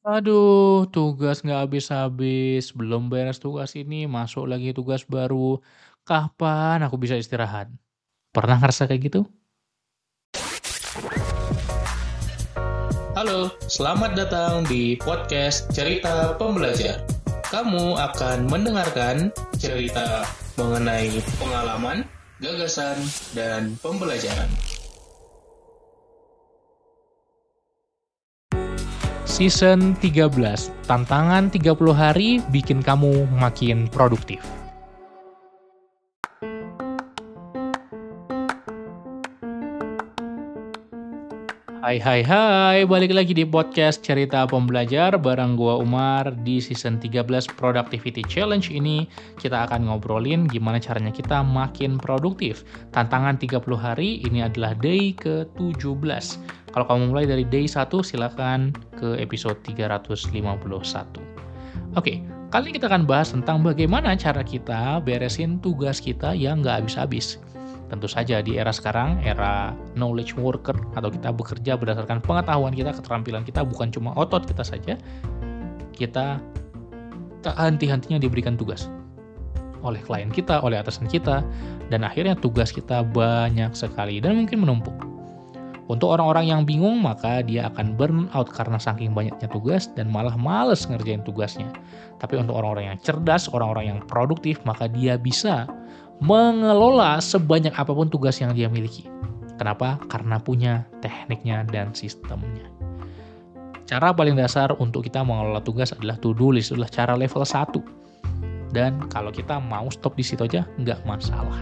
Aduh, tugas nggak habis-habis, belum beres tugas ini, masuk lagi tugas baru. Kapan aku bisa istirahat? Pernah ngerasa kayak gitu? Halo, selamat datang di podcast Cerita Pembelajar. Kamu akan mendengarkan cerita mengenai pengalaman, gagasan, dan pembelajaran. Season 13, tantangan 30 hari bikin kamu makin produktif. Hai hai hai, balik lagi di podcast Cerita Pembelajar bareng gua Umar di season 13 Productivity Challenge ini kita akan ngobrolin gimana caranya kita makin produktif. Tantangan 30 hari ini adalah day ke-17. Kalau kamu mulai dari day 1 silakan ke episode 351. Oke, kali ini kita akan bahas tentang bagaimana cara kita beresin tugas kita yang nggak habis-habis. Tentu saja di era sekarang, era knowledge worker atau kita bekerja berdasarkan pengetahuan kita, keterampilan kita, bukan cuma otot kita saja, kita tak henti-hentinya diberikan tugas oleh klien kita, oleh atasan kita, dan akhirnya tugas kita banyak sekali dan mungkin menumpuk. Untuk orang-orang yang bingung, maka dia akan burn out karena saking banyaknya tugas dan malah males ngerjain tugasnya. Tapi untuk orang-orang yang cerdas, orang-orang yang produktif, maka dia bisa mengelola sebanyak apa pun tugas yang dia miliki. Kenapa? Karena punya tekniknya dan sistemnya. Cara paling dasar untuk kita mengelola tugas adalah to-do list, adalah cara level 1. Dan kalau kita mau stop di situ aja, nggak masalah.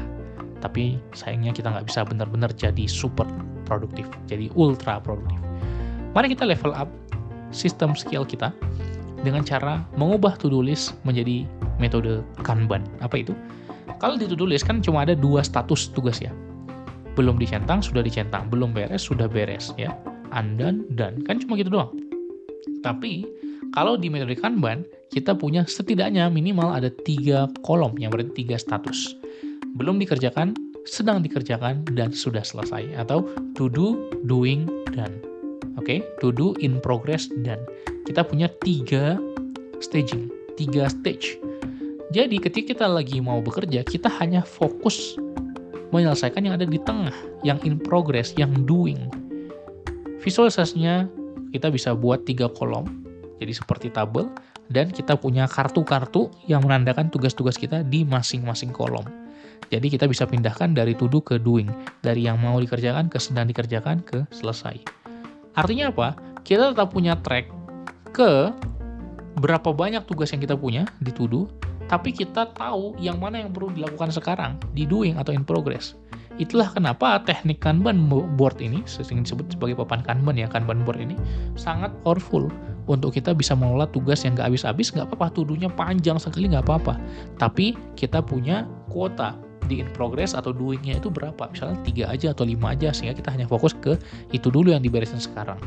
Tapi sayangnya kita nggak bisa benar-benar jadi super produktif, jadi ultra produktif. Mari kita level up sistem skill kita dengan cara mengubah to-do list menjadi metode Kanban. Apa itu? Kalau di to-do list kan cuma ada dua status tugas ya. Belum dicentang, sudah dicentang. Belum beres, sudah beres ya. Undone, dan kan cuma gitu doang. Tapi kalau di metode Kanban, kita punya setidaknya minimal ada tiga kolom yang berarti tiga status. Belum dikerjakan, sedang dikerjakan, dan sudah selesai. Atau to do, doing, done. Oke, okay? to do, in progress, dan kita punya tiga staging, tiga stage jadi ketika kita lagi mau bekerja, kita hanya fokus menyelesaikan yang ada di tengah, yang in progress, yang doing. Visualisasinya kita bisa buat tiga kolom, jadi seperti tabel, dan kita punya kartu-kartu yang menandakan tugas-tugas kita di masing-masing kolom. Jadi kita bisa pindahkan dari to do ke doing, dari yang mau dikerjakan ke sedang dikerjakan ke selesai. Artinya apa? Kita tetap punya track ke berapa banyak tugas yang kita punya di to do, tapi kita tahu yang mana yang perlu dilakukan sekarang, di doing atau in progress. Itulah kenapa teknik Kanban board ini, sering disebut sebagai papan Kanban ya, Kanban board ini, sangat powerful untuk kita bisa mengelola tugas yang gak habis-habis, gak apa-apa, tuduhnya panjang sekali gak apa-apa. Tapi kita punya kuota di in progress atau doingnya itu berapa, misalnya tiga aja atau lima aja, sehingga kita hanya fokus ke itu dulu yang diberesin sekarang.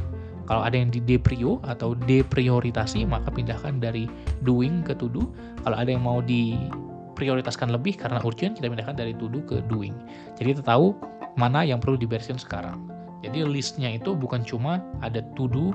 Kalau ada yang di deprio atau deprioritasi, maka pindahkan dari doing ke to do. Kalau ada yang mau diprioritaskan lebih karena urgent, kita pindahkan dari to do ke doing. Jadi kita tahu mana yang perlu diberesin sekarang. Jadi listnya itu bukan cuma ada to do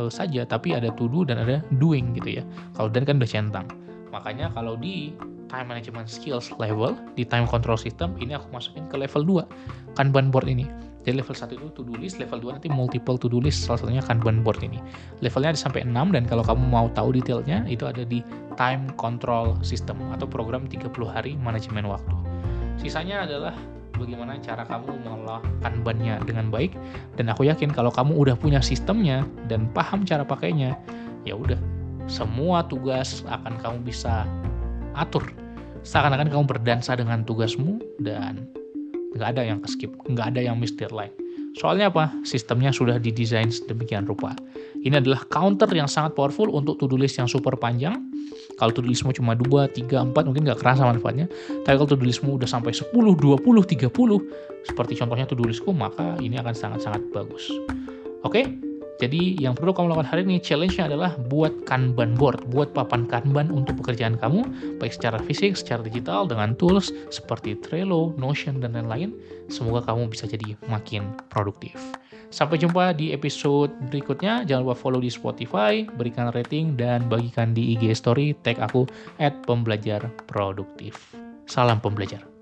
uh, saja, tapi ada to do dan ada doing gitu ya. Kalau dan kan udah centang. Makanya kalau di time management skills level, di time control system, ini aku masukin ke level 2, Kanban board ini jadi level 1 itu to-do list, level 2 nanti multiple to-do list, salah satunya Kanban board ini. Levelnya ada sampai 6 dan kalau kamu mau tahu detailnya itu ada di time control system atau program 30 hari manajemen waktu. Sisanya adalah bagaimana cara kamu mengelola Kanbannya dengan baik dan aku yakin kalau kamu udah punya sistemnya dan paham cara pakainya, ya udah semua tugas akan kamu bisa atur. Seakan-akan kamu berdansa dengan tugasmu dan nggak ada yang skip, nggak ada yang miss deadline. Soalnya apa? Sistemnya sudah didesain sedemikian rupa. Ini adalah counter yang sangat powerful untuk to-do list yang super panjang. Kalau to-do listmu cuma 2, 3, 4 mungkin nggak kerasa manfaatnya. Tapi kalau to-do listmu udah sampai 10, 20, 30, seperti contohnya to-do listku, maka ini akan sangat-sangat bagus. Oke? Jadi yang perlu kamu lakukan hari ini challenge-nya adalah buat Kanban board, buat papan Kanban untuk pekerjaan kamu, baik secara fisik, secara digital, dengan tools seperti Trello, Notion, dan lain-lain. Semoga kamu bisa jadi makin produktif. Sampai jumpa di episode berikutnya. Jangan lupa follow di Spotify, berikan rating, dan bagikan di IG Story, tag aku at pembelajar produktif. Salam pembelajar.